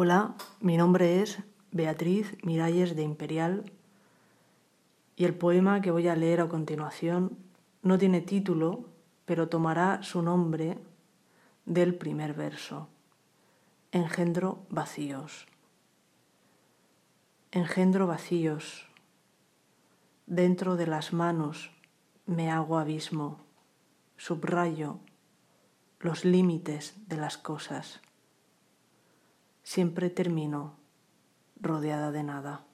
Hola, mi nombre es Beatriz Miralles de Imperial y el poema que voy a leer a continuación no tiene título, pero tomará su nombre del primer verso. Engendro vacíos. Engendro vacíos. Dentro de las manos me hago abismo. Subrayo los límites de las cosas. Siempre termino rodeada de nada.